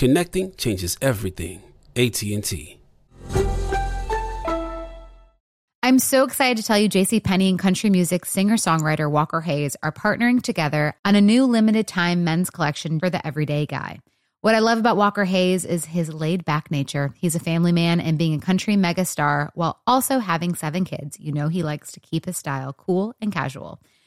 Connecting changes everything. AT&T. I'm so excited to tell you JC Penney and country music singer-songwriter Walker Hayes are partnering together on a new limited time men's collection for the everyday guy. What I love about Walker Hayes is his laid back nature. He's a family man and being a country megastar while also having seven kids. You know, he likes to keep his style cool and casual.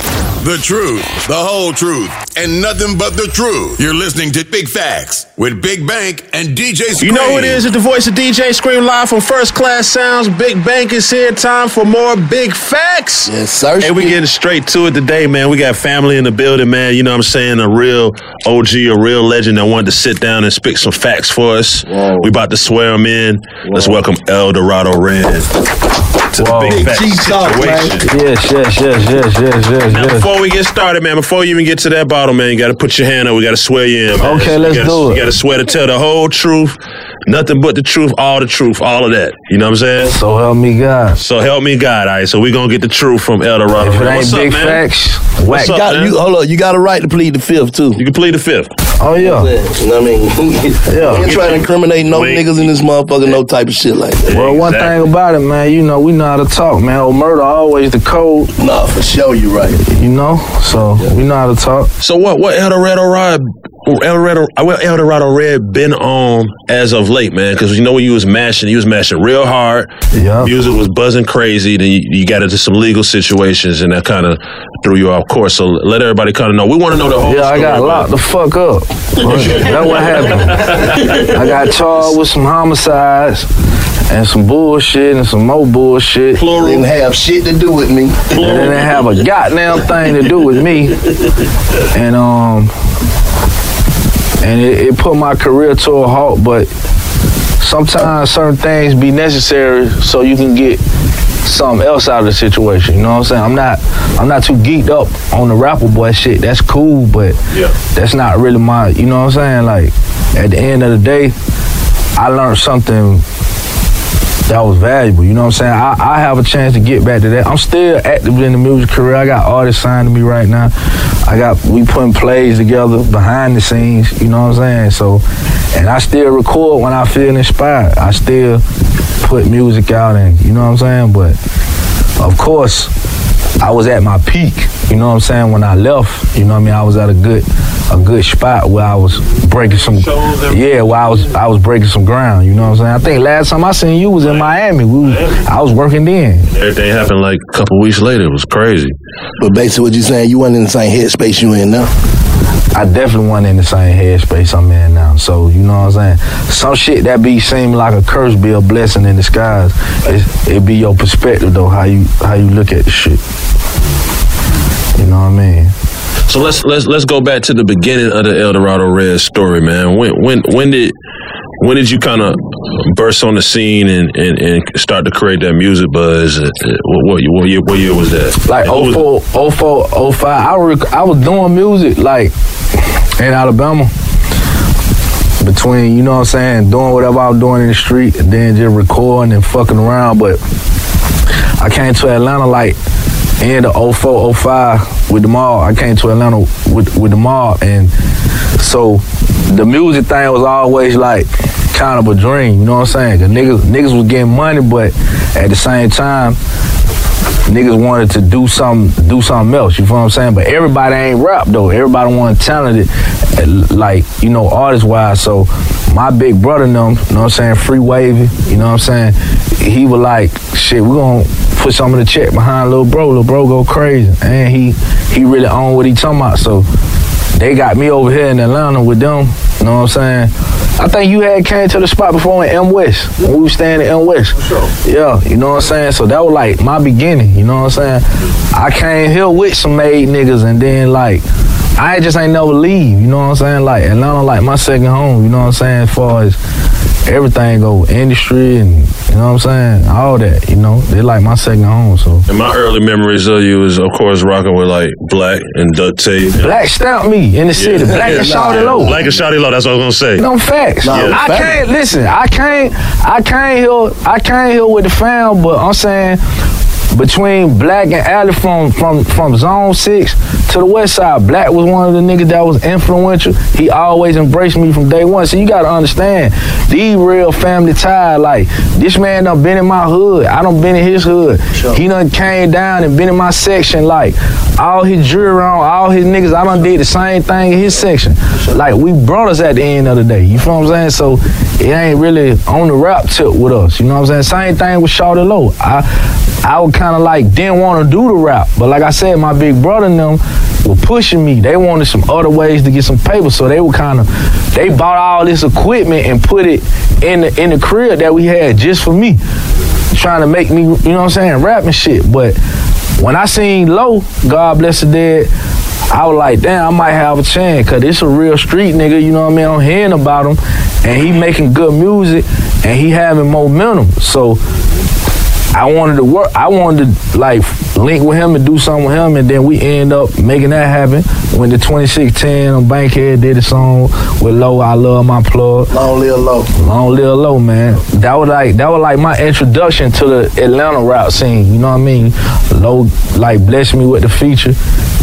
The truth, the whole truth, and nothing but the truth. You're listening to Big Facts with Big Bank and DJ Scream. You know who it is? It's the voice of DJ Scream live from First Class Sounds. Big Bank is here. Time for more Big Facts. Yes, sir. And we getting straight to it today, man. We got family in the building, man. You know what I'm saying? A real OG, a real legend that wanted to sit down and speak some facts for us. Whoa. We about to swear him in. Let's welcome El Dorado Red to the Big Big Facts G talk, man. situation. Yes, yes, yes, yes, yes, yes, Now, yes. before we get started, man, before you even get to that bottle, man, you got to put your hand up. We got to swear you in. Man. Okay, You let's gotta- do it. You got to swear to tell the whole truth, nothing but the truth, all the truth, all of that. You know what I'm saying? So help me God. So help me God, all right? So we going to get the truth from El Dorado. If it ain't What's big man? facts, whack. What's You up, got, man? you, hold up, you got a right to plead the fifth too. You can plead the fifth. Oh yeah. You know what I mean? Yeah. You ain't trying to incriminate no Wait. niggas in this motherfucker, no type of shit like that. Well, one Exactly. thing about it, man, you know, we know how to talk, man. Oh, murder always the code, Nah, for sure you right. You know. So we know how to talk. So what? What El Dorado Red? El Dorado, what El Dorado Red been on as of late, man? Because you know when you was mashing, you was mashing real hard. Yeah. Music was buzzing crazy. Then you, you got into some legal situations, and that kind of threw you off course. So let everybody kind of know. We want to know the whole. Yeah, I got locked the fuck up. That's what happened. I got charged with some homicides and some bullshit and some more bullshit. Didn't have shit to do with me. Didn't have a goddamn thing to do with me. And um and it, it put my career to a halt, but sometimes certain things be necessary so you can get something else out of the situation. You know what I'm saying? I'm not I'm not too geeked up on the rapper boy shit. That's cool, but Yeah. that's not really my you know what I'm saying? Like at the end of the day, I learned something that was valuable. You know what I'm saying? I, I have a chance to get back to that. I'm still active in the music career. I got artists signed to me right now. I got we putting plays together behind the scenes. You know what I'm saying? So, and I still record when I feel inspired. I still put music out, and you know what I'm saying. But of course, I was at my peak. You know what I'm saying? When I left, you know what I mean. I was at a good a good spot where I was breaking some yeah, where I was I was breaking some ground. You know what I'm saying? I think last time I seen you was in Miami. We was, I was working then. Everything happened like a couple weeks later. It was crazy. But basically what you saying, you wasn't in the same headspace you in now. I definitely wasn't in the same headspace I'm in now. So you know what I'm saying? Some shit that be seem like a curse be a blessing in disguise. It, be your perspective though, how you how you look at the shit. You know what I mean? So let's let's let's go back to the beginning of the El Dorado Red story, man. When when when did when did you kind of burst on the scene and, and, and start to create that music buzz? Uh, What, what, year- what year what year was that? Like Who was- 04, 04, 05, I, rec- I was doing music like in Alabama. Between, you know what I'm saying, doing whatever I was doing in the street and then just recording and fucking around. But I came to Atlanta like end of 04, 05 with the mall. I came to Atlanta with with the mall, and so the music thing was always like kind of a dream. You know what I'm saying? Cause niggas niggas was getting money, but at the same time. Niggas wanted to do something, do something else. You feel what I'm saying? But everybody ain't rap though. Everybody want talented, like you know, artist wise. So my big brother, them, you know what I'm saying, free wavy. You know what I'm saying? He was like, shit, we gonna put some of the check behind little bro. Little bro go crazy, and he he really own what he talking about. So they got me over here in Atlanta with them. You know what I'm saying? I think you had came to the spot before in M West when we was staying in M West. Yeah, you know what I'm saying? So that was like my beginning, you know what I'm saying? I came here with some made niggas and then like I just ain't never leave, you know what I'm saying? Like Atlanta like my second home, you know what I'm saying? As far as everything go, industry and you know what I'm saying? All that, you know. They like my second home, so And my early memories of you is, of course, rocking with like Black and Duct Tape. Black stamped me in the city. Black and Shawty Lo. Black and Shawty Lo. That's what I was gonna say. No facts. No, I can't listen. I can't. I can't here. I can't here with the fam, but I'm saying between Black and Alley from from from Zone Six to the West Side, Black was one of the niggas that was influential. He always embraced me from day one. So you gotta understand, the real family tie. Like this man done been in my hood. I done been in his hood. He done came down and been in my section. Like all his jewelry on, all his niggas. I done did the same thing in his section. Like we brothers at the end of the day. You feel what I'm saying? So it ain't really on the rap tip with us. You know what I'm saying? Same thing with Shawty Lo. I I would kind of like didn't want to do the rap, but like I said, my big brother and them were pushing me. They wanted some other ways to get some paper, so they were kind of they bought all this equipment and put it in the in the crib that we had just for me, trying to make me, you know what I'm saying, rap and shit. But when I seen Lo, God bless the dead. I was like, damn, I might have a chance, cause it's a real street nigga, you know what I mean? I'm hearing about him, and he making good music, and he having momentum. So I wanted to work. I wanted to like link with him and do something with him, and then we end up making that happen. Went to 2610 on Bankhead, did a song with Lo. I love my plug. Long live Lo. Long live Lo, man. That was like that was like my introduction to the Atlanta rap scene. You know what I mean? Lo like blessed me with the feature,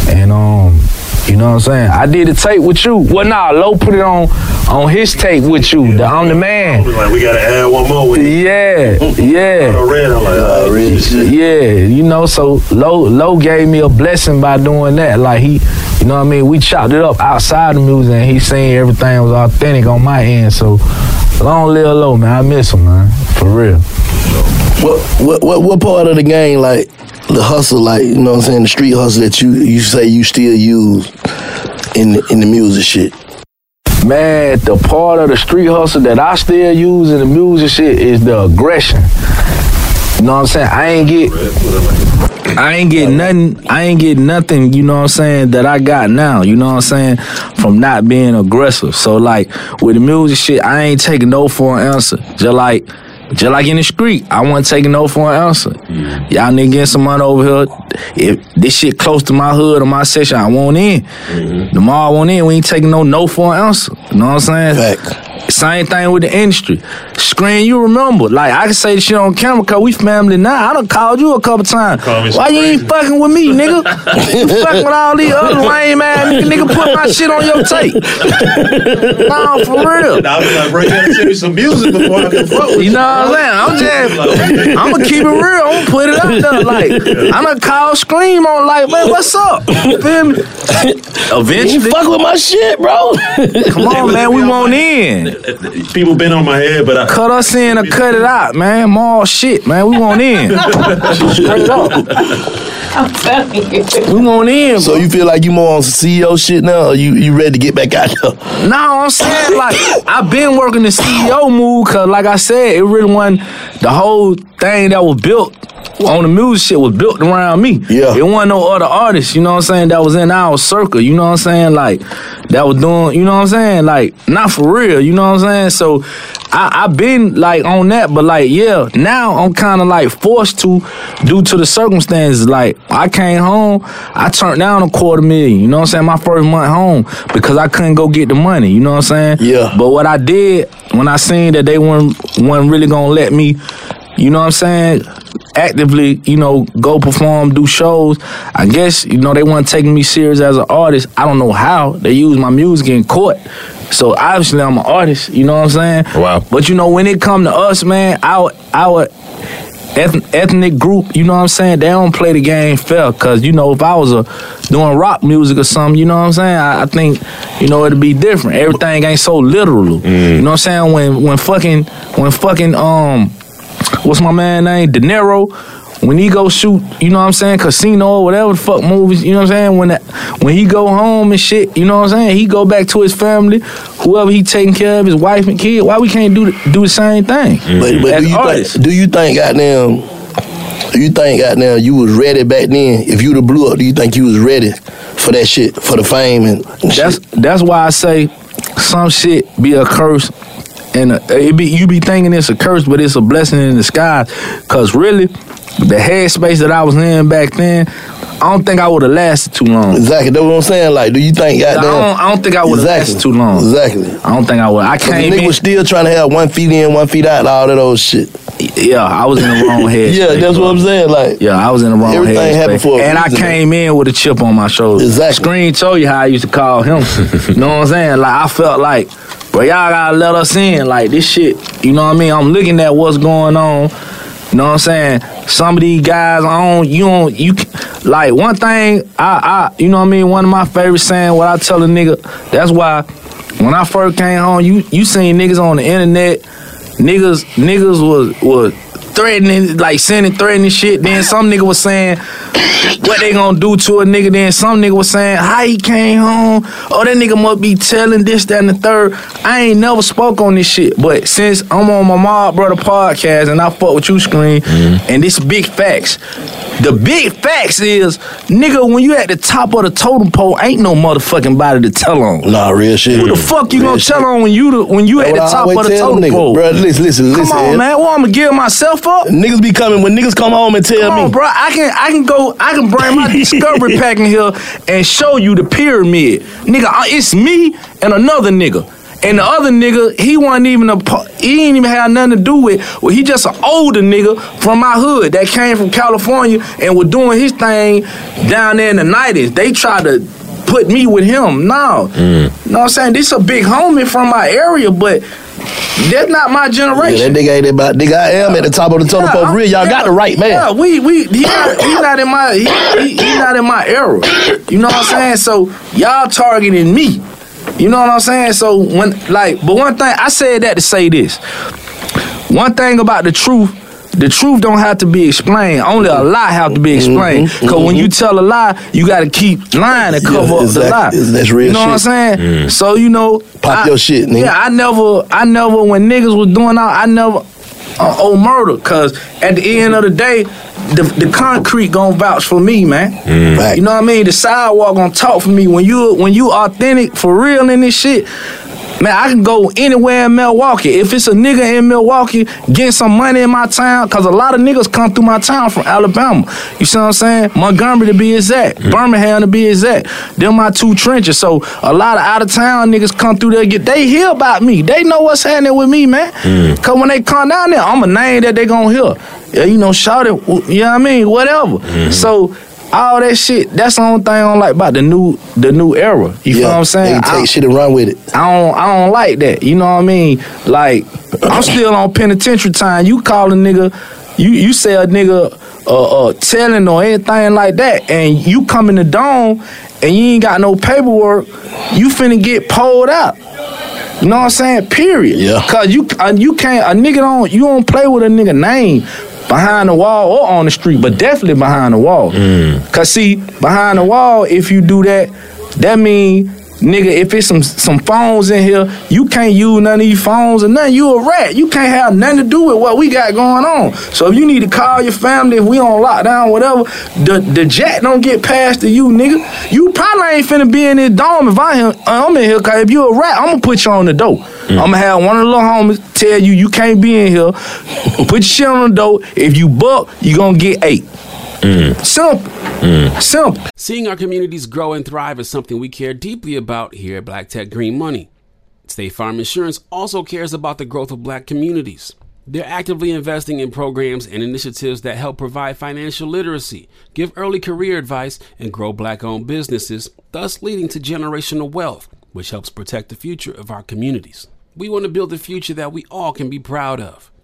and um. You know what I'm saying? I did a tape with you. Well, nah, Lo put it on on his tape with you. The I'm the man. Like we gotta add one more with Yeah, yeah. red. I'm like, Uh, real shit. Yeah, you know, so Lo Lo gave me a blessing by doing that. Like he, you know what I mean? We chopped it up outside the music and he seen everything was authentic on my end. So long live Lo, man. I miss him, man. For real. What, what what what part of the game like the hustle like you know what I'm saying the street hustle that you you say you still use in the, in the music shit. Man, the part of the street hustle that I still use in the music shit is the aggression. You know what I'm saying? I ain't get I ain't get nothing I ain't get nothing, you know what I'm saying, that I got now, you know what I'm saying, from not being aggressive. So like with the music shit, I ain't taking no for an answer. Just like just like in the street, I wasn't taking no for an answer. Y'all niggas getting some money over here. If this shit close to my hood or my section, I want in. Mm-hmm. The mall I want in, we ain't taking no no for an answer. You know what I'm saying? Fact. Same thing with the industry. Scream, you remember. Like, I can say this shit on camera because we family now. I done called you a couple times. Why you ain't fucking with me, nigga? you fucking with all these other lame ass nigga. Nigga, put my shit on your tape. nah, for real. I was like, you gotta send me some music before I can fuck with You know what I'm saying? I'm just, I'm gonna keep it real. I'm gonna put it out there. Like, I'm gonna call Scream on, like, man, what's up? You feel me? You Eventually, fuck with my shit, bro. come on, man, we want in. People been on my head, but I Cut us in or cut it out, man. More shit, man. We want in. Straight up. I'm telling you. We want in. so you feel like you more on CEO shit now, or you you ready to get back out there? No, I'm saying like I've been working the CEO move because, like I said, it really wasn't the whole thing that was built on the music shit was built around me. Yeah. It wasn't no other artists, you know what I'm saying, that was in our circle, you know what I'm saying? Like that was doing, you know what I'm saying? Like, not for real, you know what I'm saying? So I, I've been like on that, but like, yeah, now I'm kind of like forced to due to the circumstances. Like, I came home, I turned down a quarter million, you know what I'm saying? My first month home because I couldn't go get the money, you know what I'm saying? Yeah. But what I did when I seen that they weren't, weren't really gonna let me, you know what I'm saying? Actively, you know, go perform, do shows. I guess you know they weren't taking me serious as an artist. I don't know how they use my music in court. So obviously I'm an artist. You know what I'm saying? Wow. But you know when it come to us, man, our our eth- ethnic group, you know what I'm saying? They don't play the game fair. Cause you know if I was a doing rock music or something, you know what I'm saying? I, I think you know it'd be different. Everything ain't so literal. You know what I'm saying? When when fucking when fucking um what's my man name? De Niro. When he go shoot, you know what I'm saying, casino or whatever the fuck movies, you know what I'm saying? When that, when he go home and shit, you know what I'm saying? He go back to his family, whoever he taking care of, his wife and kid. Why we can't do the, do the same thing? But, but As do you artists. think? Do you think goddamn? Do you think goddamn you was ready back then? If you'd have blew up, do you think you was ready for that shit, for the fame and, and That's shit? that's why I say some shit be a curse, and a, it be you be thinking it's a curse, but it's a blessing in disguise. Cause really, the headspace that I was in back then, I don't think I would have lasted too long. Exactly. That's what I'm saying. Like, do you think I don't, I don't think I would have Exactly. lasted too long. Exactly. I don't think I would. I Cause the nigga was still trying to have one feet in, one feet out, all of those shit. Yeah, I was in the wrong head. Yeah, that's what I'm saying. Like, Yeah, I was in the wrong Everything headspace. happened for a And I came in with a chip on my shoulder. Exactly. Scream told you how I used to call him. you know what I'm saying? Like I felt like, bro, y'all gotta let us in. Like this shit, you know what I mean? I'm looking at what's going on. You know what I'm saying? Some of these guys on you don't you like one thing I I you know what I mean? One of my favorite saying what I tell a nigga, that's why when I first came home, you you seen niggas on the internet, niggas niggas was was threatening, like sending threatening shit. Then some nigga was saying what they gonna do to a nigga. Then some nigga was saying how he came home. Oh, that nigga must be telling this, that, and the third. I ain't never spoke on this shit. But since I'm on my Mob Brother podcast and I fuck with you, Scream, mm-hmm. and this big facts. The big facts is, nigga, when you at the top of the totem pole, ain't no motherfucking body to tell on. nah, real shit. Who the fuck you Real gonna shit. tell on when you the, when you at the That's what I top of the totem niggas. pole? Bro, listen, listen, Come listen. on, man. Well, I'm gonna give myself up. Niggas be coming when niggas come home and tell Come me. on, bro. I can I can go. I can bring my discovery pack in here and show you the pyramid, nigga. It's me and another nigga. And the other nigga, he wasn't even a, pa- he ain't even had nothing to do with. Well, he just an older nigga from my hood that came from California and was doing his thing down there in the nineties. They tried to put me with him. No, you know what I'm saying? This a big homie from my area, but that's not my Yeah, generation. that nigga ain't about nigga. I am at the top of the totem pole. Real, y'all yeah, got the right man. Yeah, we we he not, he not in my he, he, he not in my era. You know what I'm saying? So y'all targeting me. You know what I'm saying? So when like, but one thing I said that to say this. One thing about the truth. The truth don't have to be explained. Only a lie have to be explained. Cause when you tell a lie, you got to keep lying to Mm-hmm, Yeah, cover up the lie. That's real You know what I'm shit. saying? So you know, Pop I- your shit, nigga. Yeah, I never, I never when niggas was doing out, I never uh, oh murder. Cause at the end of the day, the the concrete gonna vouch for me, man. Fact. You know what I mean? The sidewalk gonna talk for me. When you when you authentic for real in this shit. Man, I can go anywhere in Milwaukee. If it's a nigga in Milwaukee getting some money in my town, cause a lot of niggas come through my town from Alabama. You see what I'm saying? Montgomery to be exact, Birmingham to be exact. Them my two trenches. So a lot of out of town niggas come through there. Get they hear about me. They know what's happening with me, man. Mm. Cause when they come down there, I'm a name that they gonna hear. You know, shout it. You know what I mean? Whatever. Mm-hmm. So. All that shit, that's the only thing I don't like about the new the new era. You feel what I'm saying? They I- take shit and run with it. I don't I don't like that. You know what I mean? Like I'm still on penitentiary time. You call a nigga, you you say a nigga uh, uh telling or anything like that, and you come in the dome and you ain't got no paperwork, you finna get pulled out. You know what I'm saying? Period. Yeah. Cause you uh, you can't a nigga don't you don't play with a nigga name behind the wall or on the street, but definitely behind the wall. Mm. Cause see, behind the wall, if you do that, that mean nigga, if it's some some phones in here, you can't use none of these phones or nothing. You a rat. You can't have nothing to do with what we got going on. So if you need to call your family, if we on lockdown, whatever, the the jack don't get passed to you, nigga. You probably ain't finna be in this dome if I I'm in here. Cause if you a rat, I'm gonna put you on the door. Mm. I'm gonna have one of the little homies tell you you can't be in here. Put your shit on the door. If you buck, you gonna get eight. Mm. Simple. Simple. Mm. Seeing our communities grow and thrive is something we care deeply about here at Black Tech Green Money. State Farm Insurance also cares about the growth of black communities. They're actively investing in programs and initiatives that help provide financial literacy, give early career advice, and grow black owned businesses, thus leading to generational wealth, which helps protect the future of our communities. We want to build a future that we all can be proud of.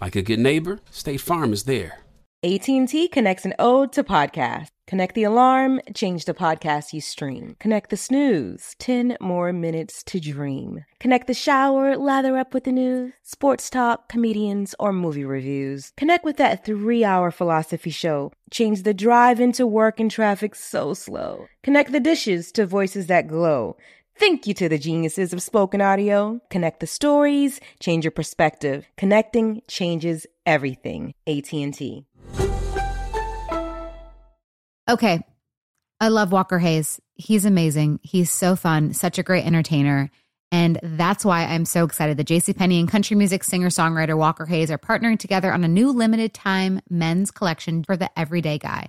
Like a good neighbor, State Farm is there. AT&T connects an ode to podcast. Connect the alarm, change the podcast you stream. Connect the snooze, 10 more minutes to dream. Connect the shower, lather up with the news, sports talk, comedians, or movie reviews. Connect with that three hour philosophy show. Change the drive into work and traffic so slow. Connect the dishes to voices that glow. Thank you to the geniuses of spoken audio. Connect the stories, change your perspective. Connecting changes everything. AT&T. Okay. I love Walker Hayes. He's amazing. He's so fun, such a great entertainer. And that's why I'm so excited that JCPenney and country music singer songwriter Walker Hayes are partnering together on a new limited time men's collection for the everyday guy.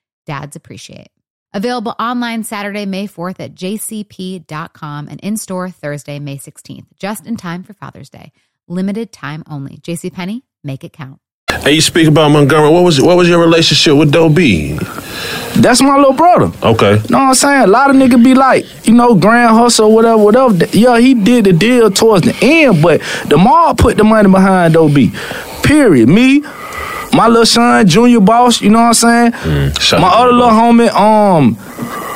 dads appreciate. Available online Saturday, May 4th at jcp.com and in store Thursday, May 16th, just in time for Father's Day. Limited time only. JCPenney, make it count. Hey, you speak about Montgomery. What was what was your relationship with Doe B? That's my little brother. Okay. Know what I'm saying? A lot of niggas be like, you know, Grand Hustle, whatever, whatever. Yeah, he did the deal towards the end, but the mob put the money behind Doe B. Period. Me, my little son, Junior Boss, you know what I'm saying? Mm, my other little homie, um,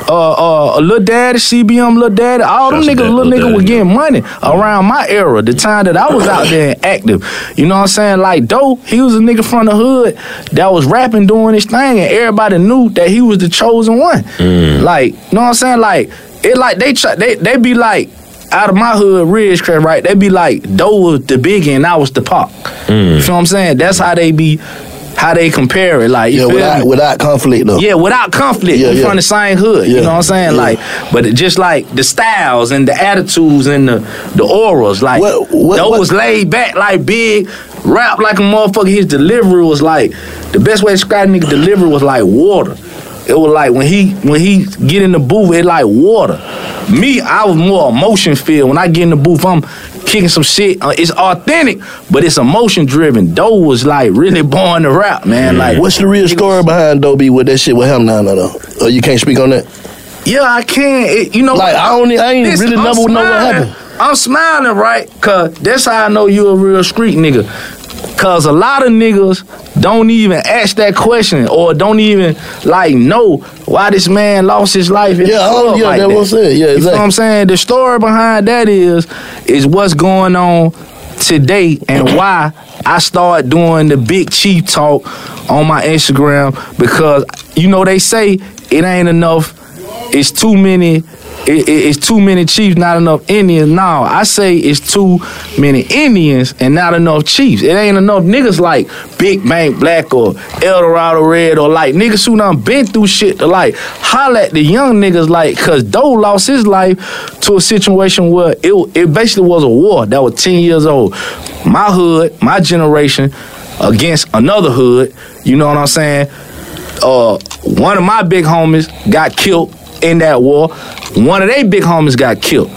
uh, uh, Lil Daddy, CBM, Lil Daddy, all them niggas, Dad- little Lil niggas was getting money around my era, the time that I was out there and active. You know what I'm saying? Like, Doe, he was a nigga from the hood that was rapping, doing his thing, and everybody knew that he was the chosen one. Like, you know what I'm saying? Like, it like they try, they they be like. Out of my hood, Ridgecrest, right? They be like, Doe was the biggie and I was the pop. You feel what I'm saying? That's how they be, how they compare it. Like, Yeah, without, me? without conflict though. Yeah, without conflict. Yeah, we yeah. from the same hood. You know what I'm saying? yeah. Like, but it just like the styles and the attitudes and the the auras. Like, What- what- Doe what- was laid back, like big, rap like a motherfucker. His delivery was like the best way to describe nigga delivery was like water. It was like when he when he get in the booth, it like water. Me, I was more emotion filled. When I get in the booth, I'm kicking some shit. Uh, it's authentic, but it's emotion driven. Doe was like really born to rap, man. Like What's the real story behind Doe B with that shit with him now, no, though? Oh, you can't speak on that? Yeah, I can. It, you know, Like, I don't- I ain't Listen, really never know what happened. I'm smiling, right? Cause that's how I know you a real street nigga. Cause a lot of niggas don't even ask that question or don't even like know why this man lost his life. Yeah, don't, oh, yeah, like that's that. what I'm saying. Yeah, You feel exactly. what I'm saying? The story behind that is is what's going on today and why I start doing the big chief talk on my Instagram because you know they say it ain't enough. It's too many. It, it- it's too many chiefs, not enough Indians. No, I say it's too many Indians and not enough chiefs. It ain't enough niggas like Big Bank Black or El Dorado Red or like niggas who done been through shit to like holler at the young niggas like cause Doe lost his life to a situation where it it basically was a war that was 10 years old. My hood, my generation against another hood, you know what I'm saying? uh, one of my big homies got killed in that war. One of they big homies got killed.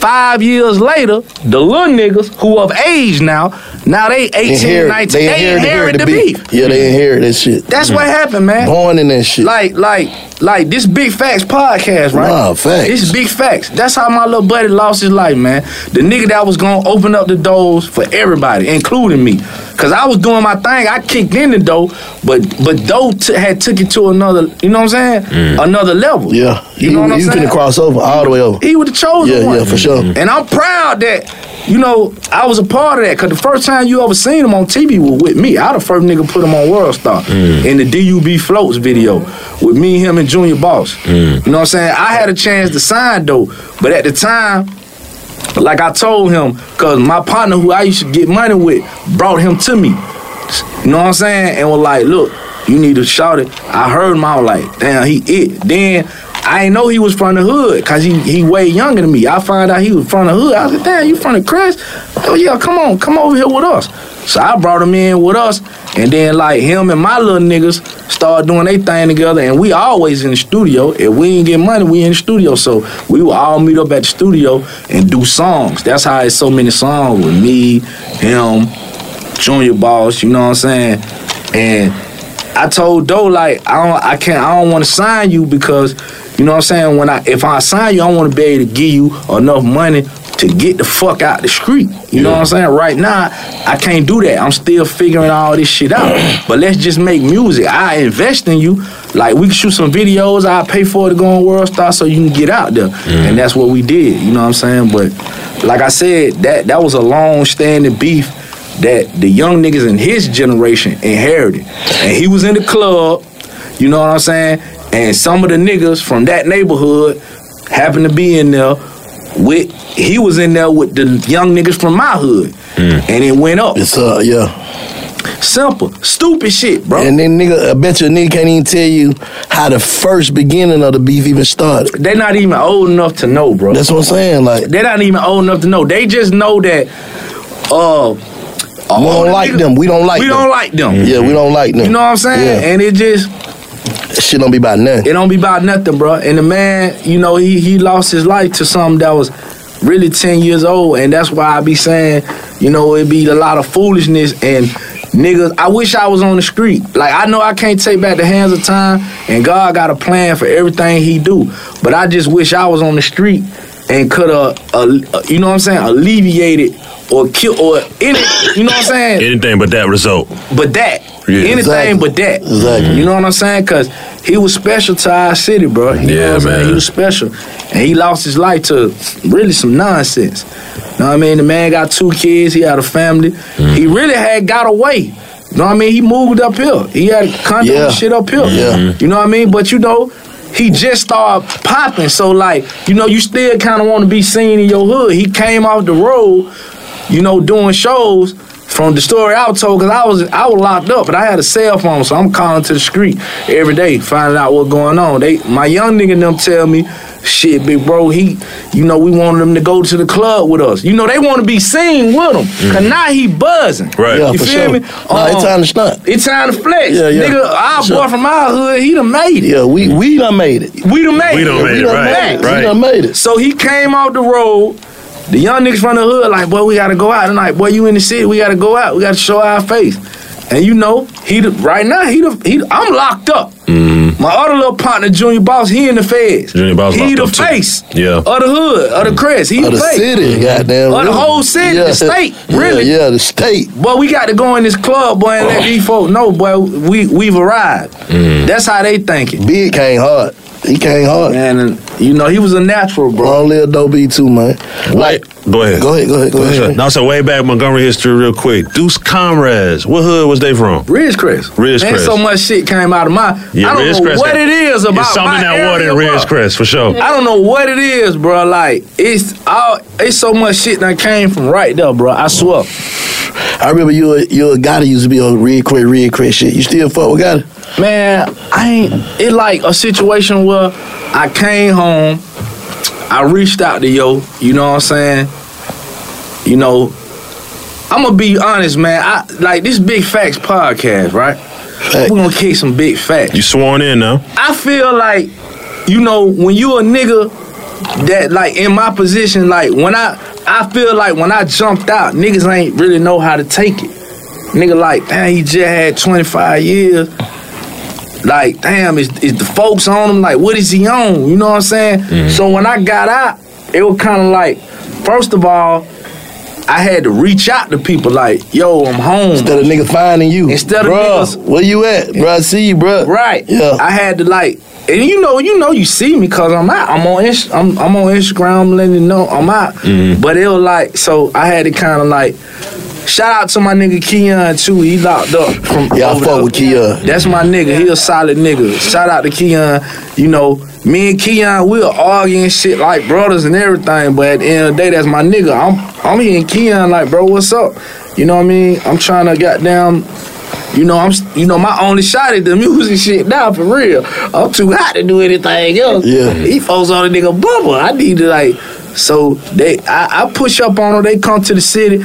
Five years later, the little niggas who of age now Now they 18, Inherit- 19. they They, inherit- inherit, the beef. Yeah, they mm-hmm. inherit that shit. That's what mm-hmm. happened, man. Born in that shit. Like, like, like this Big Facts podcast, right? Nah, facts. This is Big Facts. That's how my little buddy lost his life, man. The nigga that was gonna open up the doors for everybody, including me. Cause I was doing my thing. I kicked in the door, but but Doe t- had took it to another, you know what I'm saying? Mm. Another level. Yeah, You you, know what I'm you saying? finna cross over all the way over. He would have chosen Yeah, one. yeah, for sure. Mm-hmm. And I'm proud that, you know, I was a part of that. Cause the first time you ever seen him on TV was with me. I the first nigga put him on World Star mm. in the DUB Floats video with me, him, and Junior Boss. Mm. You know what I'm saying? I had a chance to sign though, but at the time, like I told him, cause my partner who I used to get money with brought him to me. You know what I'm saying? And was like, look, you need to shout it. I heard him, I was like, damn, he it. Then I ain't know he was from the hood, cause he he way younger than me. I found out he was from the hood. I was like, damn, you from the crest? Oh yeah, come on, come over here with us. So I brought him in with us, and then like him and my little niggas started doing their thing together, and we always in the studio. If we ain't get money, we in the studio. So we would all meet up at the studio and do songs. That's how it's so many songs with me, him, Junior Boss, you know what I'm saying? And I told Doe like I don't I can't I don't want to sign you because you know what I'm saying when I if I sign you I want to be able to give you enough money to get the fuck out the street. You know what I'm saying? Right now I can't do that. I'm still figuring all this shit out. But let's just make music. I invest in you. Like we can shoot some videos. I pay for it to go on World Star so you can get out there. And that's what we did. You know what I'm saying? But like I said, that that was a long standing beef that the young niggas in his generation inherited. And he was in the club, you know what I'm saying? And some of the niggas from that neighborhood happened to be in there with he was in there with the young niggas from my hood. And it went up. It's uh, yeah. Simple. Stupid shit, bro. And then nigga, I bet you a nigga can't even tell you how the first beginning of the beef even started. They're not even old enough to know, bro. That's what I'm saying. Like They're not even old enough to know. They just know that uh we don't like them. We don't like we them. don't like them. Yeah, we don't like them. You know what I'm saying? Yeah. And it just That shit don't be about nothing. It don't be about nothing, bro. And the man, you know, he he lost his life to something that was really 10 years old. And that's why I be saying, you know, it be a lot of foolishness and niggas. I wish I was on the street. Like, I know I can't take back the hands of time, and God got a plan for everything he do. But I just wish I was on the street and could have, uh, you know what I'm saying, alleviated or kill or any, you know what I'm saying? Anything but that result. But that. Yeah. Anything Exactly. but that. Exactly. You know what I'm saying? Cause he was special to our city, bro. You Yeah, what man. He was special. And he lost his life to really some nonsense. You know what I mean? The man got two kids, he had a family. Mm. He really had got away. You know what I mean? He moved up here. He had condo Yeah. and shit up here. Yeah. You know what I mean? But you know, he just started popping. So like, you know, you still kind of want to be seen in your hood. He came off the road, you know, doing shows. From the story I was told, cause I was I was locked up, but I had a cell phone, so I'm calling to the street every day, finding out what's going on. They, my young nigga, them tell me, shit, big bro, he, you know, we wanted him to go to the club with us. You know, they want to be seen with him, cause now he buzzing. Right. Yeah, You for feel sure. me? Nah, it's Um, time to stunt. It's time to flex. Yeah, yeah. Nigga, our Sure. boy from our hood, he done made it. Yeah, we we done made it. We done made We it. done made we it, done right, made it. right. We done made it. So he came out the road. The young niggas from the hood, like, boy, we gotta go out. And like, boy, you in the city, we gotta go out. We gotta show our face. And you know, he the, right now, he the, he I'm locked up. My other little partner, Junior Boss, he in the feds. Mm-hmm. Junior Boss he locked the up, too. face Yeah. of the hood, of the crest. He Of the face. city, goddamn. Of the whole city, the state, really. Yeah, the state. Boy, we got to go in this club, boy, and let these folks know, boy, we we've arrived. Mm. That's how they thinking. Big came hard. He came hard. Man, and you know, he was a natural, bro. Long live Doe B too, man. Like, Go ahead. go ahead, go ahead, go ahead. ahead. Now, so way back Montgomery history, real quick. Deuce Comrades. What hood was they from? Ridgecrest. Ridgecrest. And so much shit came out of my. Yeah, I don't Ridgecrest know what got- it is about It's something my that water area, in bro. Ridgecrest for sure. I don't know what it is, bro. Like it's all. It's so much shit that came from right there, bro. I swear. I remember you a, you a guy that used to be on Red Crest, Red Crest shit. You still fuck with Gotti? Man, I ain't. It like a situation where I came home. I reached out to yo. You know what I'm saying? You know, I'm gonna be honest, man. I like this Big Facts podcast, right? Fact. We're gonna kick some big facts. You sworn in now. I feel like, you know, when you a nigga that like in my position, like when I I feel like when I jumped out, niggas ain't really know how to take it. Nigga like, damn, he just had 25 years. Like, damn, is, is the folks on him? Like, what is he on? You know what I'm saying? Mm-hmm. So when I got out, it was kind of like, first of all, I had to reach out to people like, yo, I'm home. Instead of niggas finding you. Instead of Bruh, niggas- where you at? Bro, I see you, bro. Right. Yeah. I had to like, and you know, you know, you see me because I'm out. I'm on, I'm, I'm on Instagram, I'm letting you know I'm out. Mm-hmm. But it was like, so I had to kind of like, shout out to my nigga Keon too. He locked up from. Yeah, I fuck with Keon. That's my nigga. He a solid nigga. Shout out to Keon. You know, me and Keon, we'll argue and shit like brothers and everything. But at the end of the day, that's my nigga. I'm I'm hitting Keon like, bro, what's up? You know what I mean? I'm trying to goddamn. You know, I'm. You know, my only shot at the music shit now for real. I'm too hot to do anything else. Yeah. He folks on a nigga bubble. I need to like. So they, I, I push up on them. They come to the city.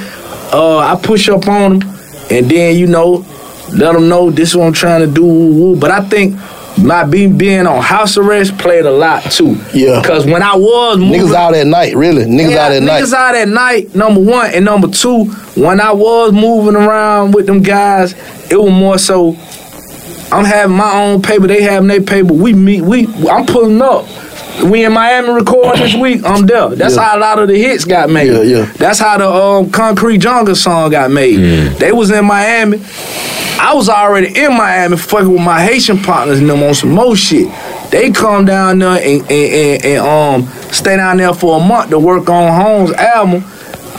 Uh, I push up on them, and then you know, let them know this is what I'm trying to do. woo, woo. But I think my being being on house arrest played a lot too. Yeah. Because when I was moving, Niggas out at night, really. Niggas yeah, out at night. Niggas out at night, number one. And number two, when I was moving around with them guys, it was more so I'm having my own paper, they having their paper. We meet, we I'm pulling up. We in Miami recording this week, I'm there. That's Yeah. how a lot of the hits got made. Yeah, yeah. That's how the um, Concrete Jungle song got made. They was in Miami. I was already in Miami fucking with my Haitian partners and them on some more shit. They come down there and, and, and, and um stay down there for a month to work on Holmes' album.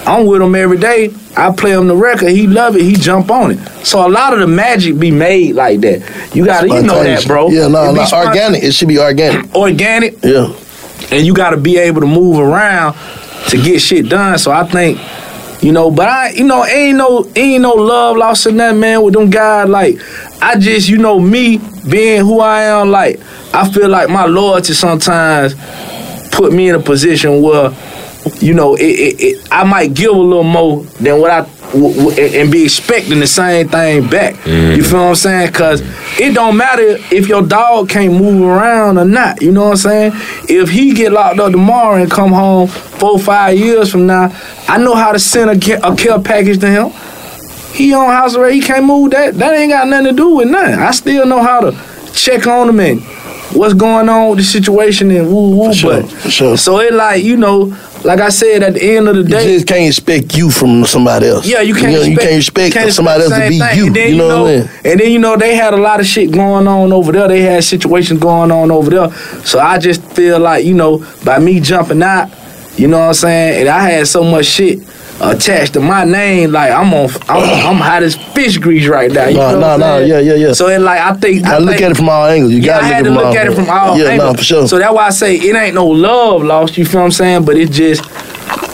I'm with him every day. I play him the record. He love it. He jump on it. So a lot of the magic be made like that. You gotta, you know that, bro. Yeah, no, no, organic. It should be organic. Organic Yeah. and you got to be able to move around to get shit done. So I think, you know, but I, you know, ain't no, ain't no love lost in that man with them guys. Like, I just, you know, me being who I am, like, I feel like my loyalty sometimes put me in a position where, you know, it, it, it I might give a little more than what I. W- w- and be expecting the same thing back. You mm-hmm. feel what I'm saying? Cause it don't matter if your dog can't move around or not. You know what I'm saying? If he get locked up tomorrow and come home four five years from now, I know how to send a, ca- a care package to him. He on house arrest. He can't move. That that ain't got nothing to do with nothing. I still know how to check on him and what's going on with the situation and woo woo. Sure, but sure. so it like you know, like I said at the end of the day, You just can't expect you from somebody else. Yeah, you can't. You, know, you expect, can't expect can't somebody else to be same you. And then, you know, what I mean? And then you know they had a lot of shit going on over there. They had situations going on over there. So I just feel like you know by me jumping out, you know what I'm saying, and I had so much shit attached to my name. Like I'm on, I'm, I'm hot as fish grease right now. You Nah, know nah, nah, yeah, yeah, yeah. So it like I think gotta I look think- at it from all angles. You yeah, gotta I had to look, look at it from all Yeah, angles. nah, for sure. So that's why I say it ain't no love lost. You feel what I'm saying? But it just,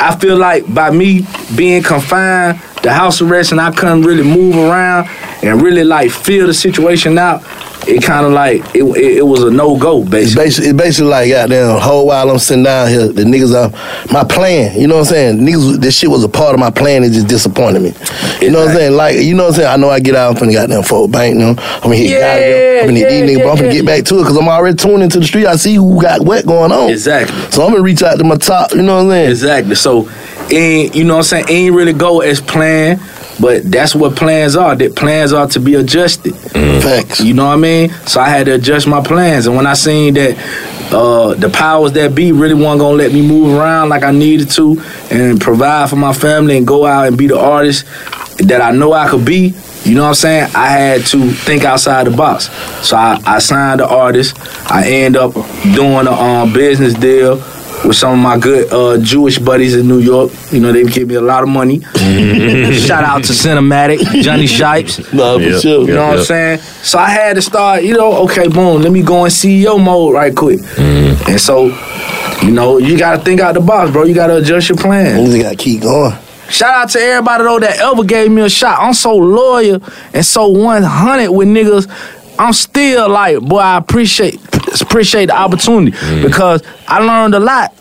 I feel like by me being confined, the house arrest, and I couldn't really move around and really like feel the situation out. It kind of like it, it, it was a no go It's basically. basically, it's basically like goddamn whole while I'm sitting down here, the niggas are my plan. You know what I'm saying? Niggas, this shit was a part of my plan. It just disappointed me. You know what I'm saying? Like, you know what I'm saying? I know I get out, I'm finna goddamn folk bank. You know, I'm gonna hit Yeah, goddamn, I'm gonna hit yeah, these niggas, but I'm yeah, finna get back to it because I'm already tuned into the street. I see who got what going on. Exactly. So I'm gonna reach out to my top. You know what I'm saying? Exactly. So, ain't you know what I'm saying? Ain't really go as planned, but that's what plans are. That plans are to be adjusted. Facts. You know what I mean? So I had to adjust my plans, and when I seen that uh, the powers that be really weren't gonna let me move around like I needed to, and provide for my family, and go out and be the artist that I know I could be. You know what I'm saying? I had to think outside the box. So I, I signed the artist. I end up doing a um, business deal with some of my good uh, Jewish buddies in New York. You know, they give me a lot of money. Shout out to Cinematic, Jonny Shipes. Nah, for Yep, sure. You know what I'm saying? So I had to start, you know, okay, boom, let me go in CEO mode right quick. And so, you know, you gotta think out the box, bro. You gotta adjust your plan. You gotta keep going. Shout out to everybody though that ever gave me a shot. I'm so loyal and so 100 with niggas. I'm still like, boy, I appreciate appreciate the opportunity. Mm. Because I learned a lot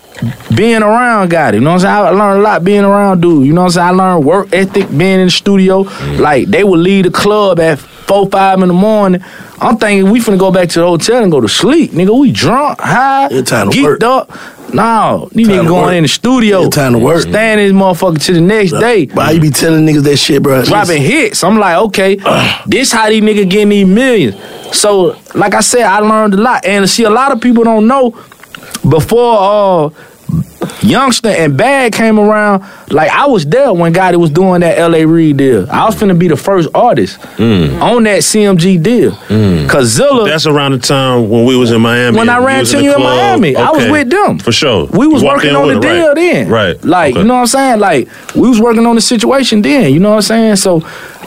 being around Gotti. You know what I'm saying? I learned a lot being around dude. You know what I'm saying? I learned work ethic being in the studio. Like they would leave the club at four, five in the morning. I'm thinking we finna go back to the hotel and go to sleep. Nigga, we drunk, high, time to geeked work. up. No, these Time niggas going work. in the studio. Time to work. Staying this motherfucker to the next day. Why you be telling niggas that shit, bro? Dropping hits. I'm like, okay, this how these niggas getting these millions. So, like I said, I learned a lot. And see, a lot of people don't know before uh Youngster and Bad came around, like I was there when Gotti was doing that LA Reid deal. I was finna be the first artist mm. on that CMG deal. Mm. Cause Zilla That's around the time when we was in Miami. when I ran was to you in club. Miami, I was with them. For sure. We was working on the it, deal right. then. Right. Like, Okay. you know what I'm saying? Like, we was working on the situation then, you know what I'm saying? So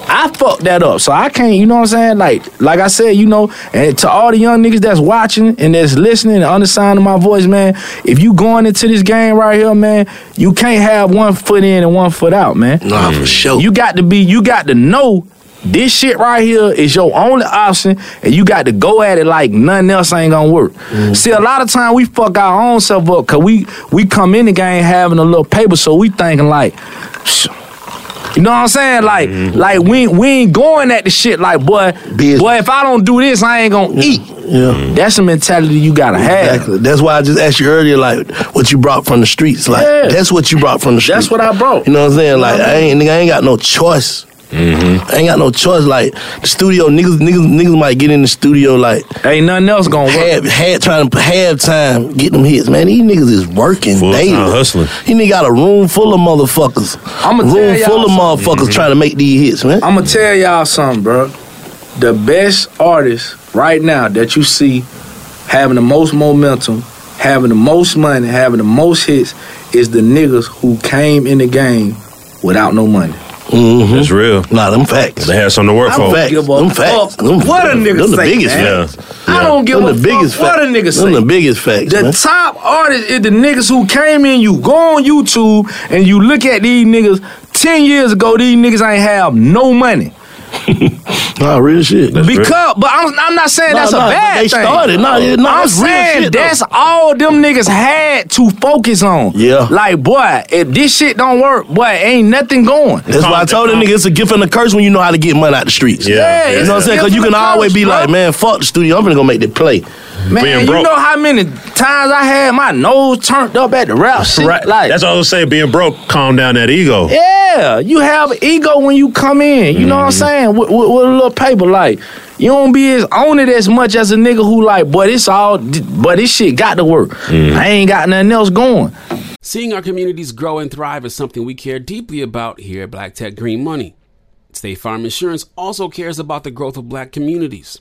I fucked that up. So I can't, you know what I'm saying? Like, like I said, you know, and to all the young niggas that's watching and that's listening and understanding my voice, man, if you going into this game right here, man, you can't have one foot in and one foot out, man. Nah, for mm. sure. You got to be, you got to know this shit right here is your only option, and you got to go at it like nothing else ain't gonna work. Mm. See, a lot of time we fuck our own self up because we we come in the game having a little paper, so we thinking like, "Psh, you know what I'm saying? Like, mm-hmm. like we we ain't going at the shit like, boy, boy, if I don't do this, I ain't gonna eat. Yeah. That's the mentality you gotta have. Exactly. That's why I just asked you earlier, like, what you brought from the streets. Like, Yeah. that's what you brought from the streets. That's what I brought. You know what I'm saying? Like, I ain't, I ain't got no choice. I ain't got no choice. Like the studio, niggas, niggas, niggas might get in the studio like ain't nothing else gonna work. Have, had trying to have time get them hits, man. These niggas is working Full-time daily, hustling. He nigga got a room full of motherfuckers. I'ma tell room full of something. motherfuckers mm-hmm. trying to make these hits, man. I'm gonna tell y'all something, bro. The best artists right now that you see having the most momentum, having the most money, having the most hits is the niggas who came in the game without no money. Mm-hmm. That's real. Nah, them facts. They had something to work I for. don't give a Them facts. Them- what a them- nigga them the say, biggest man. facts. I don't give Them a the fuck biggest what a facts. nigga Them say. the biggest facts, The man. top artists is the niggas who came in. You go on YouTube and you look at these niggas. Ten years ago, these niggas ain't have no money. Nah, real shit. Because, but I'm, I'm not saying Nah, that's nah, a but bad they thing. started. Nah, yeah, nah, I'm that's real saying shit, though. that's all them niggas had to focus on. Yeah. Like, boy, if this shit don't work, boy, ain't nothing going. That's why I told them niggas it's a gift and a curse when you know how to get money out the streets. Yeah, you it's know what I'm saying? Because you can always curse, be bro. like, man, fuck the studio. I'm gonna go make the play. Man, you broke. know how many times I had my nose turned up at the rap shit? Right. Like, That's all I was saying. Being broke, calm down that ego. Yeah, you have ego when you come in. You know what I'm mm-hmm. saying? With, with, with a little paper, like you don't be as on it as much as a nigga who like, but it's all, but this shit got to work. Mm. I ain't got nothing else going. Seeing our communities grow and thrive is something we care deeply about here at Black Tech Green Money. State Farm Insurance also cares about the growth of black communities.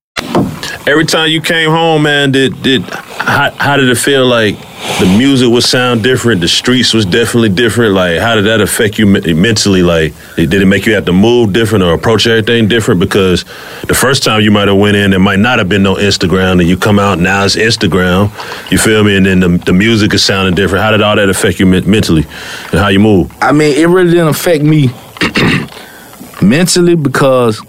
Every time you came home, man, did did how, how did it feel like the music would sound different, the streets was definitely different. Like, how did that affect you mentally? Like, did it make you have to move different or approach everything different? Because the first time you might have went in, there might not have been no Instagram, and you come out now it's Instagram. You feel me? And then the, the music is sounding different. How did all that affect you mentally, and how you move? I mean, it really didn't affect me mentally because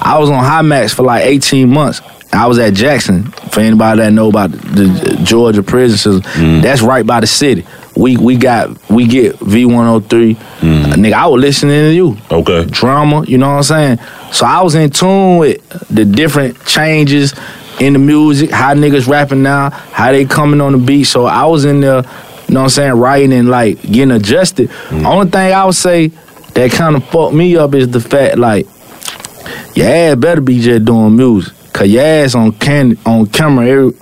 I was on high max for like 18 months. I was at Jackson. For anybody that know about the Georgia prison system, mm. that's right by the city. We we got we get V one hundred three. Mm. Nigga, I was listening to you. Okay. Drama, you know what I'm saying? So I was in tune with the different changes in the music, how niggas rapping now, how they coming on the beat. So I was in there, you know what I'm saying, writing and like getting adjusted. Mm. Only thing I would say that kind of fucked me up is the fact like your ass better be just doing music. Cause your ass on can on camera every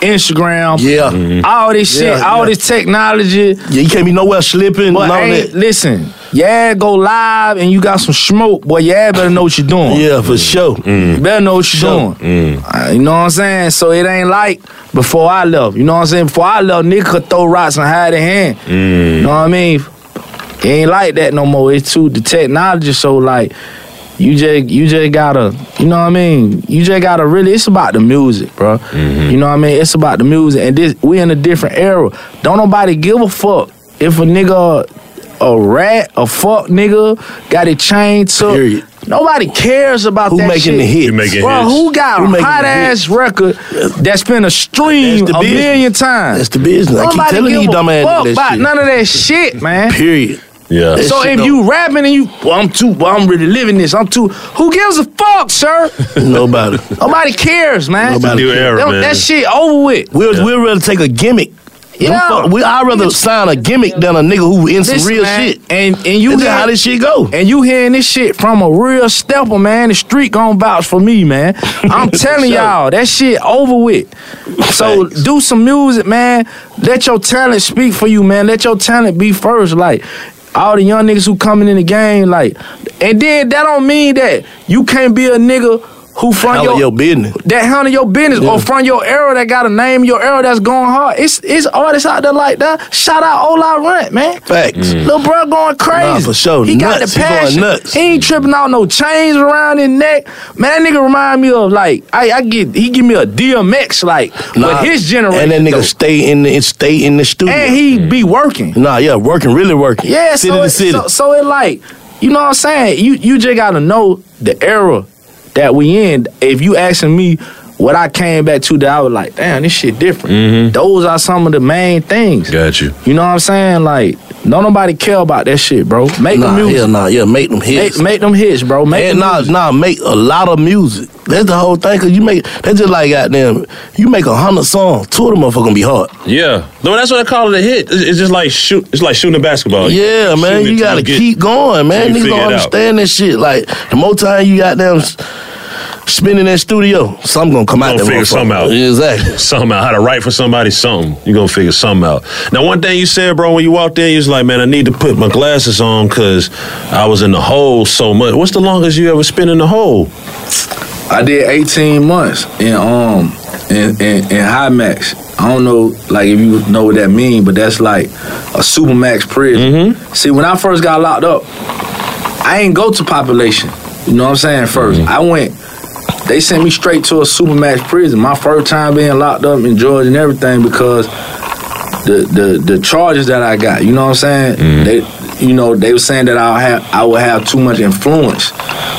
Instagram, Yeah. Mm-hmm. all this shit, Yeah, all yeah. this technology. Yeah, you can't be nowhere slipping But and ain't, that. listen, yeah, go live and you got some smoke, boy, Yeah, better know what you're doing. Yeah, for mm-hmm. sure. You better know what you're Sure. doing. Mm-hmm. Uh, you know what I'm saying? So it ain't like before I left. You know what I'm saying? Before I left, nigga could throw rocks and hide their hand. You know what I mean? It ain't like that no more. It's too the technology. So like, you just you just gotta, you know what I mean? You just gotta really. It's about the music, bro. Mm-hmm. You know what I mean? It's about the music, and this we in a different era. Don't nobody give a fuck if a nigga. A rat, a fuck nigga, got it chained to. Period. Nobody cares about Who that making shit. the hits? You making Bro, hits. who got Who a hot the ass record that's been a stream a business. million times? That's the business. I keep Nobody telling give you a dumb ass fuck that about shit. none of that shit, man. Period. Yeah. That So if don't- you rapping and you, well, I'm too, well, I'm really living this. I'm too. Who gives a fuck, sir? Nobody. Nobody cares, man. Nobody New era, man. That shit over with. We'll, we'll rather take a gimmick. Them Yeah. fuck- we, I'd rather sign a gimmick than a nigga who in some real man, shit. And and you hear- how this shit go. And you hearing this shit from a real stepper, man. The street gon' vouch for me, man. I'm telling Sure. y'all, that shit over with. So Facts. do some music, man. Let your talent speak for you, man. Let your talent be first. Like all the young niggas who coming in the game, like, and then that don't mean that you can't be a nigga who from your, your business. that handle your business Yeah. or from your era that got a name, your era that's going hard. It's it's artists out there like that. Shout out Ola Runt, man. Facts. Mm. Little bro going crazy. Nah, for sure. He got Nuts. the He going passion. nuts. He ain't tripping out no chains around his neck. Man, that nigga remind me of like I, I get he give me a DMX like Nah, with his generation. And that nigga though. stay in the stay in the studio. and he mm. be working. Nah, yeah, working, really working. Yeah, city so to it, city. so so it like you know what I'm saying. You you just gotta know the era that we in. If you asking me what I came back to, that I was like, damn, this shit different. Mm-hmm. Those are some of the main things. Got you. You know what I'm saying? Like, don't nobody care about that shit, bro. Make nah, the music. yeah, nah, yeah, make them hits. Make, make them hits, bro. Make and them nah, music. nah, make a lot of music. That's the whole thing. Cause you make that's just like goddamn. You make a hundred songs, two of them motherfuckers gonna be hard. Yeah. No, that's what I call it a hit. It's, it's just like shoot. It's like shooting a basketball. Yeah, man, you gotta get- keep going, man. you Niggas figure don't it out. understand that shit. Like the more time you got them spinning that studio, something gonna come out. gonna that figure motherfucker. something out. Exactly. Something out. How to write for somebody, something. You're gonna figure something out. Now, one thing you said, bro, when you walked in, you was like, man, I need to put my glasses on because I was in the hole so much. What's the longest you ever spent in the hole? I did 18 months in um in, in, in high max. I don't know like if you know what that mean, but that's like a supermax prison. See, when I first got locked up, I ain't go to population. You know what I'm saying? 1st I went. They sent me straight to a supermax prison. My first time being locked up in Georgia and everything because the the the charges that I got. You know what I'm saying? Mm-hmm. They you know they were saying that I have I would have too much influence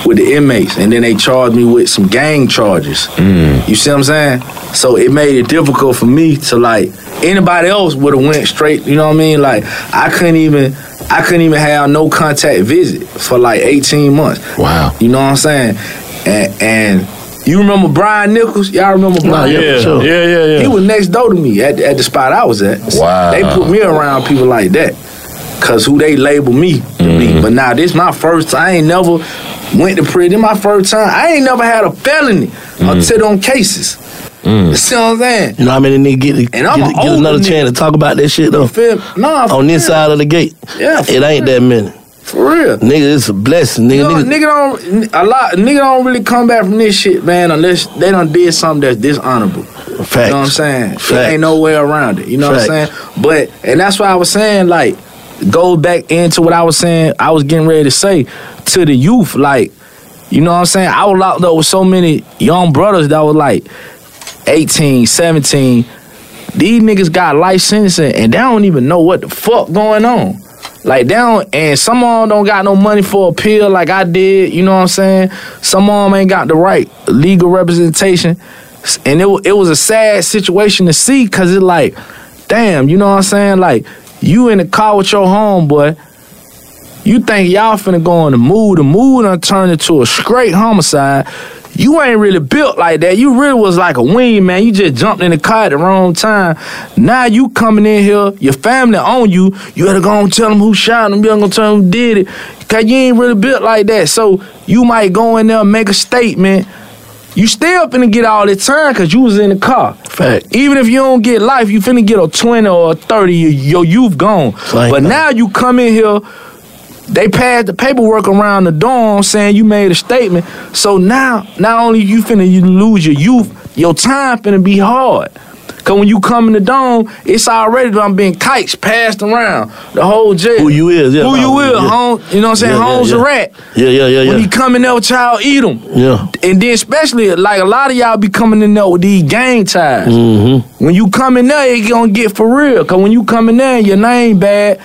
with the inmates, and then they charged me with some gang charges. Mm. You see what I'm saying? So it made it difficult for me to like anybody else would have went straight. You know what I mean? Like I couldn't even I couldn't even have no contact visit for like 18 months. Wow. You know what I'm saying? And, and You remember Brian Nichols? Y'all remember Nah, Brian? yeah, for Yeah, sure. yeah, yeah, yeah. He was next door to me at, at the spot I was at. Wow. They put me around people like that. Cause who they label me to Mm-hmm. be. But now this my first time. I ain't never went to prison. This my first time. I ain't never had a felony Mm-hmm. or sit on cases. Mm. You see what I'm saying? You know how many niggas get, And I'm get, get another nigga. chance to talk about that shit though? Feel me? Nah, On this side of the gate. Yeah, It ain't that many. For real. Nigga, it's a blessing. Nigga, You know, nigga, nigga don't a lot nigga don't really come back from this shit, man, unless they done did something that's dishonorable. Facts. You know what I'm saying? Facts. There ain't no way around it. You know what I'm saying? But and that's why I was saying, like, go back into what I was saying, I was getting ready to say to the youth, like, you know what I'm saying? I was locked up with so many young brothers that was like 18, 17. These niggas got life sentencing and they don't even know what the fuck going on. Like don't, and some of them don't got no money for a pill like I did. You know what I'm saying? Some of them ain't got the right legal representation, and it it was a sad situation to see because it like, damn, you know what I'm saying? Like you in the car with your homeboy, you think y'all finna go on the mood, the move done turned into a straight homicide. You ain't really built like that. You really was like a wing man. You just jumped in the car at the wrong time. Now you coming in here, your family on you. You gotta go and tell them who shot them. You gotta tell them who did it. Cause you ain't really built like that. So you might go in there and make a statement. You stay still finna get all the time cause you was in the car. Fact. Even if you don't get life, you finna get a 20 or a 30, your, youth gone. But now you come in here, they passed the paperwork around the dorm saying you made a statement. So now, not only you finna you lose your youth, your time finna be hard. Cause when you come in the dome, it's already done being kites passed around the whole jail. Who you is, yeah. Who you is, yeah. home, you know what I'm saying? Yeah, yeah, Home's yeah. a rat. Yeah, yeah, yeah, yeah. When he come in there with y'all, eat him. yeah. And then especially like a lot of y'all be coming in there with these gang ties. Mm-hmm. When you come in there, it gonna get for real. Cause when you come in there and your name bad,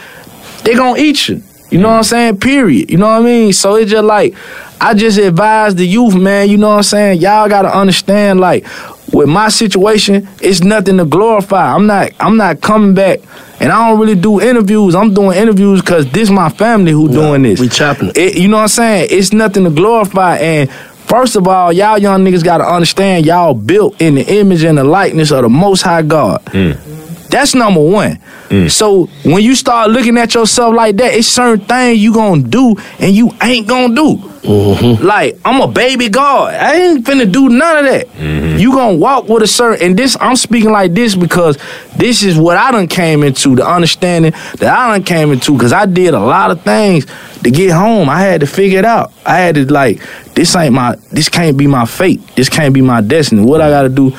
they gonna eat you. You know what I'm saying? Period. You know what I mean? So it's just like I just advise the youth, man. You know what I'm saying? Y'all gotta understand, like, with my situation, it's nothing to glorify. I'm not. I'm not coming back, and I don't really do interviews. I'm doing interviews because this my family who doing this. we chopping it. It- you know what I'm saying? It's nothing to glorify. And first of all, y'all young niggas gotta understand y'all built in the image and the likeness of the Most High God. Mm. That's number one. Mm. So when you start looking at yourself like that, it's certain things you gonna do and you ain't gonna do. Mm-hmm. Like I'm a baby God. I ain't finna do none of that. Mm-hmm. You gonna walk with a certain and this I'm speaking like this because this is what I done came into, the understanding that I done came into, cause I did a lot of things to get home. I had to figure it out. I had to like, this ain't my this can't be my fate. This can't be my destiny. What I gotta do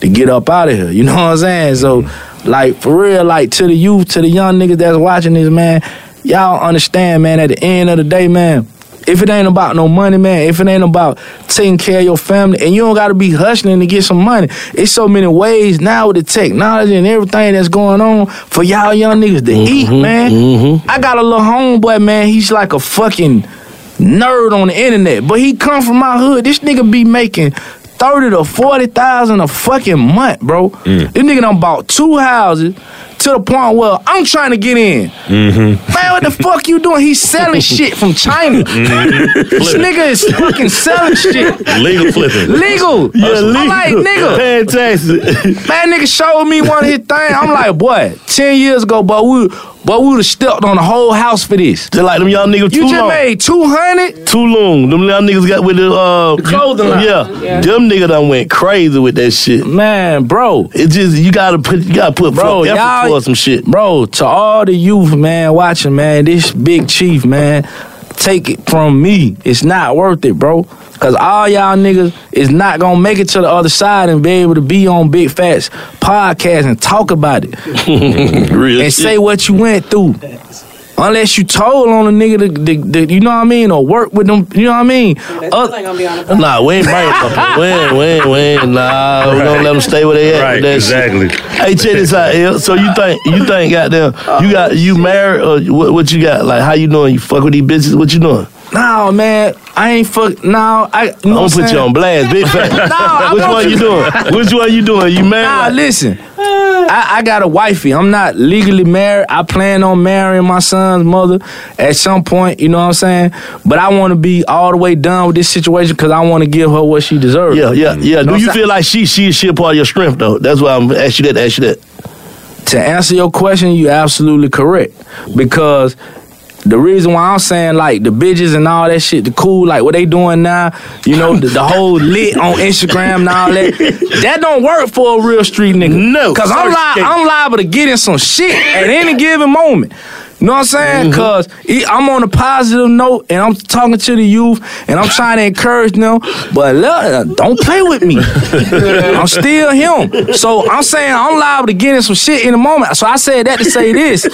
to get up out of here. You know what I'm saying? So, like for real, like to the youth, to the young niggas that's watching this, man, y'all understand, man. At the end of the day, man, if it ain't about no money, man, if it ain't about taking care of your family, and you don't gotta be hustling to get some money, it's so many ways now with the technology and everything that's going on for y'all young niggas to mm-hmm, eat, man. Mm-hmm. I got a little homeboy, man. He's like a fucking nerd on the internet, but he come from my hood. This nigga be making thirty to forty thousand a fucking month, bro. Mm. This nigga done bought two houses to the point where I'm trying to get in. Mm-hmm. Man, what the fuck you doing? He's selling shit from China. Mm-hmm. This nigga is fucking selling shit. Legal flipping. Legal. Yeah, I'm like, nigga. Paying taxes. Man, nigga showed me one of his things. I'm like, boy, 10 years ago, but we but we would have stepped on the whole house for this. Just like them young niggas You too just long. made 200? Too long. Them young niggas got with the uh clothing line. Yeah. Them niggas done went crazy with that shit. Man, bro. It just you gotta put you gotta put Bro, effort y'all- towards some shit. Bro, to all the youth, man, watching, man, this big chief, man, take it from me. It's not worth it, bro. Cause all y'all niggas is not gonna make it to the other side and be able to be on Big Facts podcast and talk about it. Real and say what you went through. Unless you told on a nigga to, to- to- you know what I mean, or work with them, you know what I mean. Oth- Nah, we ain't bringing them. We ain't, we ain't, we ain't. Nah, we gonna let them stay where they at. Right, that exactly. Shit. Hey, check this out, L. So you think you think goddamn you got you married or what, what you got? Like how you doing? You fuck with these bitches? What you doing? No, man, I ain't fuck. No, I. You know I'm gonna put you on blast, big fat. I Which one you doing? Which one you doing? You married? Nah, Like- listen. I, I got a wifey. I'm not legally married. I plan on marrying my son's mother at some point. You know what I'm saying? But I want to be all the way done with this situation because I want to give her what she deserves. Yeah, yeah, yeah. Know Do you feel like she she she a part of your strength though? That's why I'm asking you that. Ask you that. to answer your question, you're absolutely correct. Because the reason why I'm saying like the bitches and all that shit, the cool, like what they doing now, you know, the, the whole lit on Instagram and all that, that don't work for a real street nigga. No, Cause I'm, li- I'm liable to get in some shit at any given moment. You know what I'm saying? Mm-hmm. Cause I'm on a positive note and I'm talking to the youth and I'm trying to encourage them, but look, don't play with me. I'm still him. So I'm saying I'm liable to get in some shit in a moment. So I said that to say this.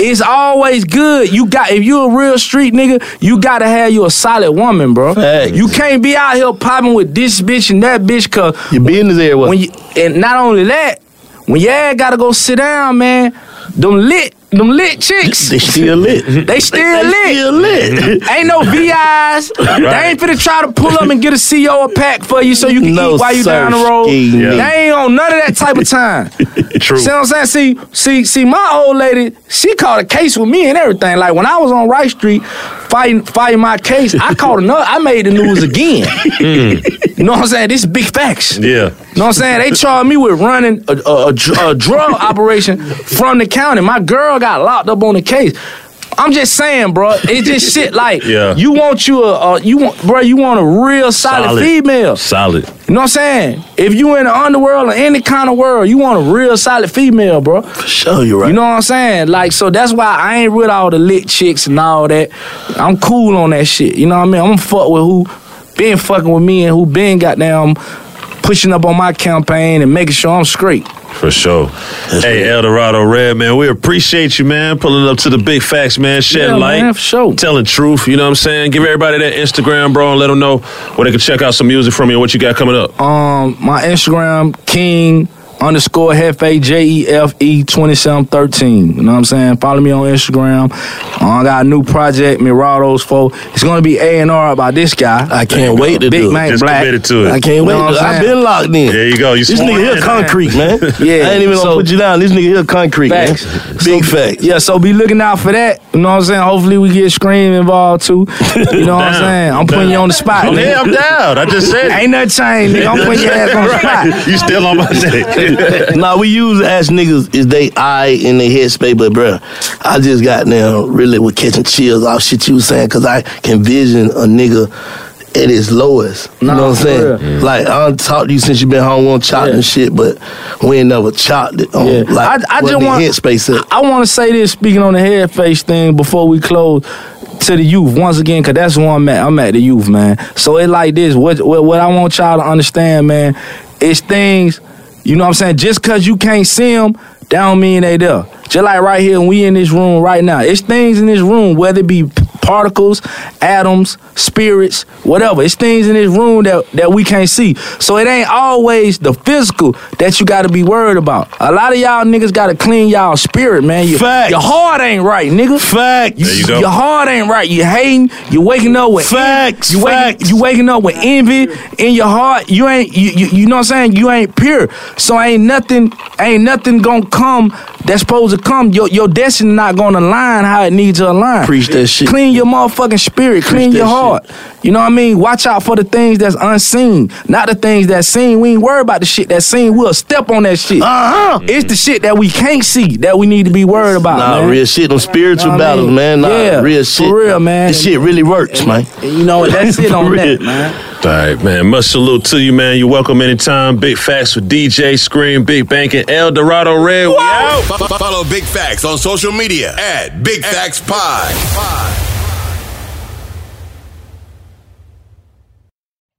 It's always good. You got if you a real street nigga, you gotta have you a solid woman, bro. Facts. You can't be out here popping with this bitch and that bitch cause Your business everywhere. when you and not only that, when your ass gotta go sit down, man, them lit, them lit chicks. They still lit. They still They lit. still lit. Ain't no VIs. They ain't finna try to pull up and get a CO a pack for you so you can No, eat while you down the road. sirski, They ain't on none of that type of time. True. See what I'm saying? See, see, see, my old lady, she caught a case with me and everything. Like when I was on Rice Street fighting fighting my case, I caught another, I made the news again. Hmm. You know what I'm saying? This is big facts. Yeah. You know what I'm saying? They charged me with running a, a, a a drug operation from the county. My girl got locked up on the case. I'm just saying, bro. It's just shit like Yeah. you want you a, a you want, bro. You want a real solid, Solid. female. Solid. You know what I'm saying? If you in the underworld or any kind of world, you want a real solid female, bro. For sure, you right. You know what I'm saying? Like, so that's why I ain't with all the lit chicks and all that. I'm cool on that shit. You know what I mean? I'm fuck with who been fucking with me and who been goddamn pushing up on my campaign and making sure I'm straight. For sure. hey, El Dorado Red, man, we appreciate you, man, pulling up to the big facts, man, shedding Yeah, light, man, for sure. telling truth, you know what I'm saying? Give everybody that Instagram, bro, and let them know where they can check out some music from you and what you got coming up. Um, my Instagram, King underscore Jefe J E F E twenty seven thirteen. You know what I'm saying? Follow me on Instagram. Uh, I got a new project, Mirados for. It's gonna be A and R by this guy. I can't wait to Big do it. Mac Just Black. committed to it. I can't wait. You know what I'm I've been locked in. There you go. You This nigga here concrete, man. Yeah, I ain't even gonna put you down. This nigga here concrete, Facts. man. Big facts. Yeah, so be looking out for that. You know what I'm saying? Hopefully we get Scream involved too. You know what I'm saying? I'm putting you on the spot. Okay, nigga. I'm down. I just said it. Ain't nothing changed, nigga. I'm putting your ass on the spot. You still on my dick. nah, we use ass niggas is they eye in their headspace, but bruh, I just got now really with catching chills off shit you was saying, cause I can vision a nigga at his lowest. You Nah, know what I'm saying? real. Mm. Like I don't talk to you since you been home on chopped Yeah. and shit, but we ain't never chopped it on Yeah. like I, I what just the want headspace at. I, want to say this speaking on the head face thing before we close to the youth once again because that's where I'm at. I'm at the youth, man. So it like this. What, what what I want y'all to understand, man, is things. You know what I'm saying? Just cause you can't see them, that don't mean they there. Just like right here, we in this room right now. It's things in this room, whether it be particles, atoms, spirits, whatever. It's things in this room that, that we can't see. So it ain't always the physical that you gotta be worried about. A lot of y'all niggas gotta clean y'all spirit, man. Your, Facts. your heart ain't right, nigga. Facts. There you go. Your heart ain't right. You hating. You waking up with Facts, You waking, facts. you waking up with envy in your heart. You ain't. You, you, you know what I'm saying? You ain't pure. So ain't nothing. Ain't nothing gonna come that's supposed to come. Your your destiny not gonna align how it needs to align. Preach that shit. Clean your motherfucking spirit. Clean that your shit. heart. You know what I mean? Watch out for the things that's unseen, not the things that's seen. We ain't worried about the shit that's seen. We'll step on that shit. Uh-huh. It's the shit that we can't see that we need to be worried about. Nah, man. real shit. Them spiritual Know what I battles, mean? man. Nah, Yeah, real for shit. real, man. This shit really works, man. You know, that's it on For that, man. All right, man. Much salute to you, man. You're welcome anytime. Big facts with DJ Scream, Big Bank, and El Dorado Red. Wow. out. Fo- fo- Follow Big Facts on social media at Big Facts Pod.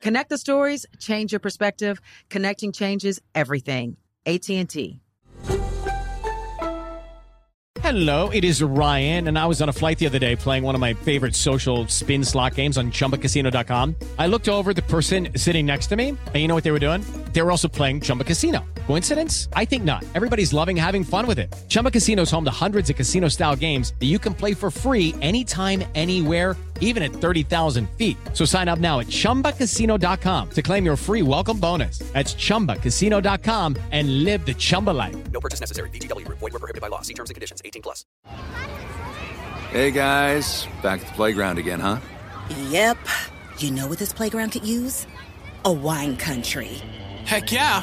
Connect the stories, change your perspective. Connecting changes everything. AT&T. Hello, it is Ryan, and I was on a flight the other day playing one of my favorite social spin slot games on chumbacasino.com. I looked over the person sitting next to me, and you know what they were doing? They were also playing Chumba Casino. Coincidence? I think not. Everybody's loving having fun with it. Chumba Casino is home to hundreds of casino style games that you can play for free anytime, anywhere, even at 30,000 feet. So sign up now at chumbacasino.com to claim your free welcome bonus. That's chumbacasino.com and live the Chumba life. No purchase necessary. VGW Group. Void were prohibited by law. See terms and conditions. 18 plus. Hey guys, back at the playground again, huh? Yep. You know what this playground could use? A wine country. Heck yeah,